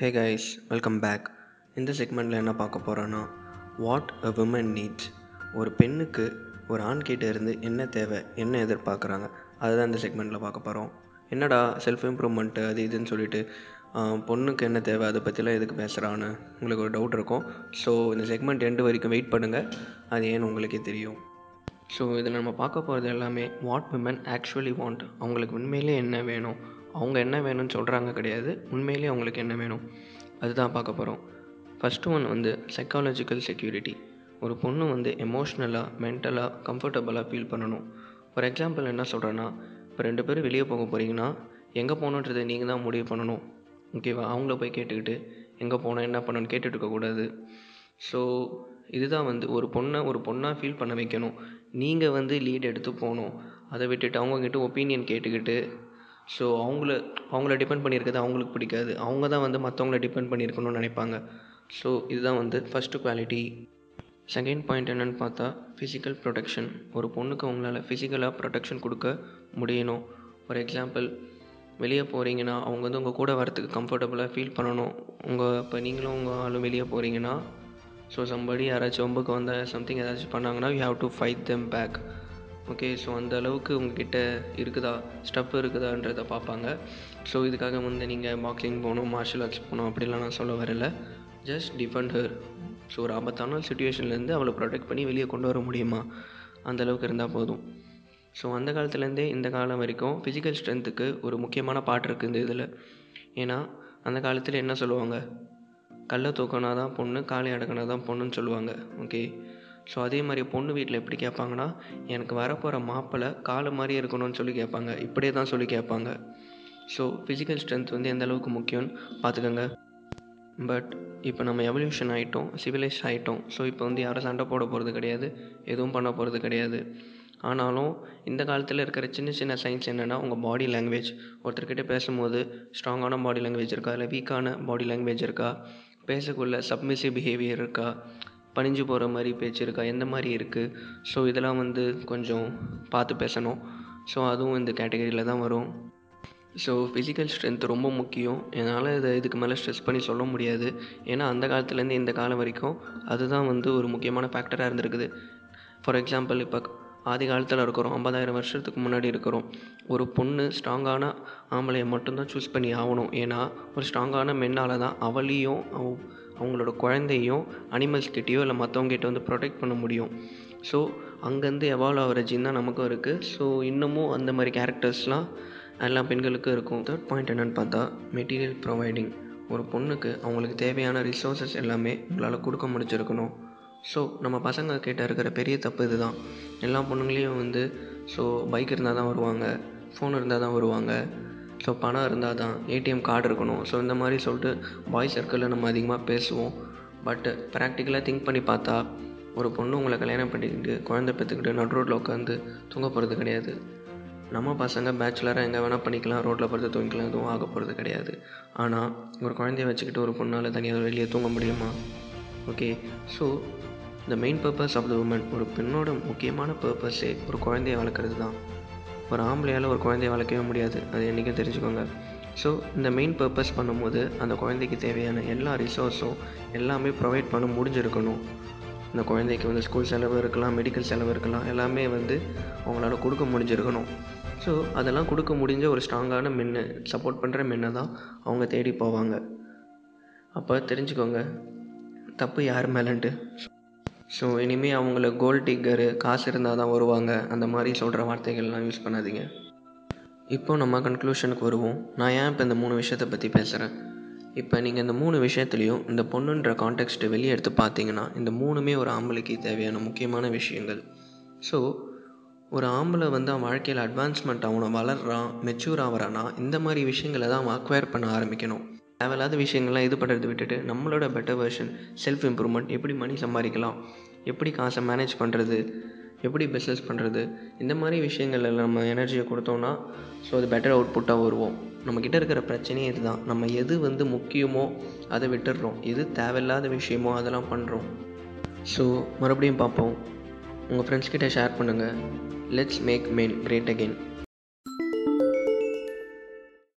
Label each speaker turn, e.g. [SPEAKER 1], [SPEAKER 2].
[SPEAKER 1] Hey guys welcome back இந்த செக்மெண்ட்டில் என்ன பார்க்க போகிறோன்னா வாட் அ விமன் நீட்ஸ் ஒரு பெண்ணுக்கு ஒரு ஆண்கிட்ட இருந்து என்ன தேவை என்ன எதிர்பார்க்குறாங்க அதுதான் இந்த செக்மெண்ட்டில் பார்க்க போகிறோம் என்னடா செல்ஃப் இம்ப்ரூவ்மெண்ட்டு அது இதுன்னு சொல்லிட்டு பொண்ணுக்கு என்ன தேவை அதை பற்றிலாம் எதுக்கு பேசுகிறான்னு உங்களுக்கு ஒரு டவுட் இருக்கும். ஸோ இந்த செக்மெண்ட் எண்டு வரைக்கும் வெயிட் பண்ணுங்கள் அது ஏன்னு உங்களுக்கே தெரியும். ஸோ இதில் நம்ம பார்க்க போகிறது எல்லாமே வாட் விமன் ஆக்சுவலி வாண்ட் அவங்களுக்கு உண்மையிலே என்ன வேணும்? அவங்க என்ன வேணும்னு சொல்கிறாங்க கிடையாது. உண்மையிலேயே அவங்களுக்கு என்ன வேணும்? அதுதான் பார்க்க போகிறோம் ஃபஸ்ட்டு ஒன் வந்து சைக்காலஜிக்கல் செக்யூரிட்டி ஒரு பொண்ணு வந்து எமோஷ்னலாக மென்டலாக கம்ஃபர்டபுளாக ஃபீல் பண்ணணும். ஃபார் எக்ஸாம்பிள் என்ன சொல்கிறேன்னா இப்போ ரெண்டு பேரும் வெளியே போக போகிறீங்கன்னா எங்கே போகணுன்றதை நீங்கள் தான் முடிவு பண்ணணும். ஓகேவா அவங்கள போய் கேட்டுக்கிட்டு எங்கே போனோம் என்ன பண்ணணும்னு கேட்டுட்டு இருக்கக்கூடாது ஸோ இதுதான் வந்து ஒரு பொண்ணை ஒரு பொண்ணாக ஃபீல் பண்ண வைக்கணும். நீங்கள் வந்து லீட் எடுத்து போகணும். அதை விட்டுட்டு அவங்கக்கிட்ட ஒப்பீனியன் கேட்டுக்கிட்டு ஸோ அவங்கள அவங்கள டிபெண்ட் பண்ணியிருக்கிறது அவங்களுக்கு பிடிக்காது. அவங்க தான் வந்து மற்றவங்கள டிபெண்ட் பண்ணியிருக்கணும்னு நினைப்பாங்க. ஸோ இதுதான் வந்து ஃபஸ்ட்டு குவாலிட்டி செகண்ட் பாயிண்ட் என்னென்னு பார்த்தா ஃபிசிக்கல் ப்ரொடெக்ஷன் ஒரு பொண்ணுக்கு அவங்களால ஃபிசிக்கலாக ப்ரொடெக்ஷன் கொடுக்க முடியணும். ஃபார் எக்ஸாம்பிள் வெளியே போகிறீங்கன்னா அவங்க வந்து உங்கள் கூட வரத்துக்கு கம்ஃபர்டபுளாக ஃபீல் பண்ணணும். உங்கள் இப்போ நீங்களும் உங்கள் ஆளும் வெளியே போகிறீங்கன்னா ஸோ சம்படி யாராச்சும் ஒம்புக்கு வந்தால் சம்திங் ஏதாச்சும் பண்ணாங்கன்னா you have to fight them back okay so அந்த அளவுக்கு உங்ககிட்ட இருக்குதா? ஸ்டஃப் இருக்குதான்றதை பார்ப்பாங்க. ஸோ இதுக்காக வந்து நீங்கள் பாக்ஸிங் போகணும் மார்ஷல் ஆர்ட்ஸ் போகணும் அப்படிலாம் நான் சொல்ல வரல. ஜஸ்ட் டிஃபெண்ட் ஹர் ஸோ ஒரு ஆபத்தான சுச்சுவேஷன்லேருந்து அவளை ப்ரொடெக்ட் பண்ணி வெளியே கொண்டு வர முடியுமா? அந்த அளவுக்கு இருந்தால் போதும். ஸோ அந்த காலத்துலேருந்தே இந்த காலம் வரைக்கும் ஃபிசிக்கல் ஸ்ட்ரென்த்துக்கு ஒரு முக்கியமான பாட்டு இருக்குது இந்த இதில். ஏன்னா அந்த காலத்தில் என்ன சொல்லுவாங்க? கல்லை தூக்கினா தான் பொண்ணு காலை அடக்கினா தான் பொண்ணுன்னு சொல்லுவாங்க. ஓகே ஸோ அதே மாதிரி பொண்ணு வீட்டில் எப்படி கேட்பாங்கன்னா எனக்கு வரப்போகிற மாப்பிள்ளை காலை மாதிரி இருக்கணும்னு சொல்லி கேட்பாங்க இப்படியே தான் சொல்லி கேட்பாங்க ஸோ ஃபிசிக்கல் ஸ்ட்ரென்த் வந்து எந்த அளவுக்கு முக்கியம்னு பார்த்துக்கோங்க. பட் இப்போ நம்ம எவல்யூஷன் ஆகிட்டோம் சிவிலைஸ் ஆகிட்டோம் ஸோ இப்போ வந்து யாரும் சண்டை போட போகிறது கிடையாது எதுவும் பண்ண போகிறது கிடையாது. ஆனாலும் இந்த காலத்தில் இருக்கிற சின்ன சின்ன சயின்ஸ் என்னென்னா உங்கள் பாடி லாங்குவேஜ் ஒருத்தர்கிட்ட பேசும்போது ஸ்ட்ராங்கான பாடி லாங்குவேஜ் இருக்கா? இல்லை வீக்கான பாடி லாங்குவேஜ் இருக்கா? பேசக்குள்ள சப்மிசிவ் பிஹேவியர் இருக்கா? பணிஞ்சு போகிற மாதிரி பேச்சு இருக்கா? எந்த மாதிரி இருக்குது ஸோ இதெல்லாம் வந்து கொஞ்சம் பார்த்து பேசணும். ஸோ அதுவும் இந்த கேட்டகரியில் தான் வரும். ஸோ ஃபிசிக்கல் ஸ்ட்ரென்த் ரொம்ப முக்கியம். என்னால் இதை இதுக்கு மேலே ஸ்ட்ரெஸ் பண்ணி சொல்ல முடியாது. ஏன்னா அந்த காலத்துலேருந்து இந்த காலம் வரைக்கும் அதுதான் வந்து ஒரு முக்கியமான ஃபேக்டராக இருந்திருக்குது. ஃபார் எக்ஸாம்பிள் இப்போ ஆதி காலத்தில் இருக்கிறோம். ஐம்பதாயிரம் வருஷத்துக்கு முன்னாடி இருக்கிறோம். ஒரு பொண்ணு ஸ்ட்ராங்கான ஆம்பளையை மட்டும்தான் சூஸ் பண்ணி ஆகணும். ஏன்னா ஒரு ஸ்ட்ராங்கான மென்னால் தான் அவளையும் அவங்களோட குழந்தையும் அனிமல்ஸ் கிட்டேயோ இல்லை மற்றவங்ககிட்ட வந்து ப்ரொடெக்ட் பண்ண முடியும். ஸோ அங்கேருந்து எவால்வ் ஆகிற ஜீன் தான் நமக்கும் இருக்குது ஸோ இன்னமும் அந்த மாதிரி கேரக்டர்ஸ்லாம் எல்லா பெண்களுக்கும் இருக்கும். தேர்ட் பாயிண்ட் என்னென்னு பார்த்தா மெட்டீரியல் ப்ரொவைடிங் ஒரு பொண்ணுக்கு அவங்களுக்கு தேவையான ரிசோர்ஸஸ் எல்லாமே உங்களால் கொடுக்க முடிஞ்சிருக்கணும். ஸோ நம்ம பசங்க கிட்ட இருக்கிற பெரிய தப்பு இதுதான். எல்லா பொண்ணுங்களையும் வந்து ஸோ பைக் இருந்தால் தான் வருவாங்க ஃபோன் இருந்தால் தான் வருவாங்க. ஸோ பணம் இருந்தால் தான் ஏடிஎம் கார்டு இருக்கணும். ஸோ இந்த மாதிரி சொல்லிட்டு பாய் சர்க்கிளில் நம்ம அதிகமாக பேசுவோம். பட்டு ப்ராக்டிக்கலாக திங்க் பண்ணி பார்த்தா ஒரு பொண்ணு உங்களை கல்யாணம் பண்ணிக்கிட்டு குழந்தை பெற்றுக்கிட்டு நடு ரோட்டில் உட்காந்து தூங்க போகிறது கிடையாது. நம்ம பசங்க பேச்சுலராக எங்கே வேணால் பண்ணிக்கலாம் ரோட்டில் படுத்து தூங்கிக்கலாம் எதுவும் ஆக போகிறது கிடையாது. ஆனால் ஒரு குழந்தைய வச்சுக்கிட்டு ஒரு பொண்ணால் தனியாக வெளியே தூங்க முடியுமா? Okay so the main purpose of the woman ஒரு பெண்ணோட முக்கியமான பர்பஸே ஒரு குழந்தைய வளர்க்குறது தான் ஒரு ஆம்பளையால் ஒரு குழந்தைய வளர்க்கவே முடியாது. அது என்றைக்கும் தெரிஞ்சுக்கோங்க. ஸோ இந்த மெயின் பர்பஸ் பண்ணும்போது அந்த குழந்தைக்கு தேவையான எல்லா ரிசோர்ஸும் எல்லாமே ப்ரொவைட் பண்ண முடிஞ்சிருக்கணும். இந்த குழந்தைக்கு வந்து ஸ்கூல் செலவு இருக்கலாம் மெடிக்கல் செலவு இருக்கலாம் எல்லாமே வந்து அவங்களால கொடுக்க முடிஞ்சிருக்கணும். ஸோ அதெல்லாம் கொடுக்க முடிஞ்ச ஒரு ஸ்ட்ராங்கான மென்னு சப்போர்ட் பண்ணுற மென்னை தான் அவங்க தேடி போவாங்க. அப்போ தெரிஞ்சுக்கோங்க தப்பு யார் மேலன்ட்டு? ஸோ இனிமேல் அவங்கள கோல் டிக்கரு காசு இருந்தால் தான் வருவாங்க. அந்த மாதிரி சொல்கிற வார்த்தைகள்லாம் யூஸ் பண்ணாதீங்க. இப்போ நம்ம கன்க்ளூஷனுக்கு வருவோம். நான் ஏன் இப்போ இந்த மூணு விஷயத்தை பற்றி பேசுகிறேன் இப்போ நீங்கள் இந்த மூணு விஷயத்துலையும் இந்த பொண்ணுன்ற கான்டெக்ஸ்ட்டை வெளியே எடுத்து பார்த்தீங்கன்னா இந்த மூணுமே ஒரு ஆம்பளைக்கு தேவையான முக்கியமான விஷயங்கள். ஸோ ஒரு ஆம்பளை வந்து அவன் வாழ்க்கையில் அட்வான்ஸ்மெண்ட் அவனை வளர்றான் மெச்சூர் ஆகிறான்னா இந்த மாதிரி விஷயங்களை தான் அவன் அக்வயர் பண்ண ஆரம்பிக்கணும். தேவையில்லாத விஷயங்கள்லாம் இது பண்ணுறத விட்டுட்டு நம்மளோட பெட்டர் வெர்ஷன் செல்ஃப் இம்ப்ரூவ்மெண்ட் எப்படி மணி சம்பாதிக்கலாம் எப்படி காசை மேனேஜ் பண்ணுறது எப்படி பிஸ்னஸ் பண்ணுறது இந்த மாதிரி விஷயங்கள்ல நம்ம எனர்ஜியை கொடுத்தோம்னா ஸோ அது பெட்டர் அவுட்புட்டாக வருவோம். நம்மக்கிட்ட இருக்கிற பிரச்சனையே இதுதான். நம்ம எது வந்து முக்கியமோ அதை விட்டுடுறோம். எது தேவையில்லாத விஷயமோ அதெல்லாம் பண்ணுறோம் ஸோ மறுபடியும் பார்ப்போம். உங்கள் ஃப்ரெண்ட்ஸ்கிட்ட ஷேர் பண்ணுங்கள் let's make men great again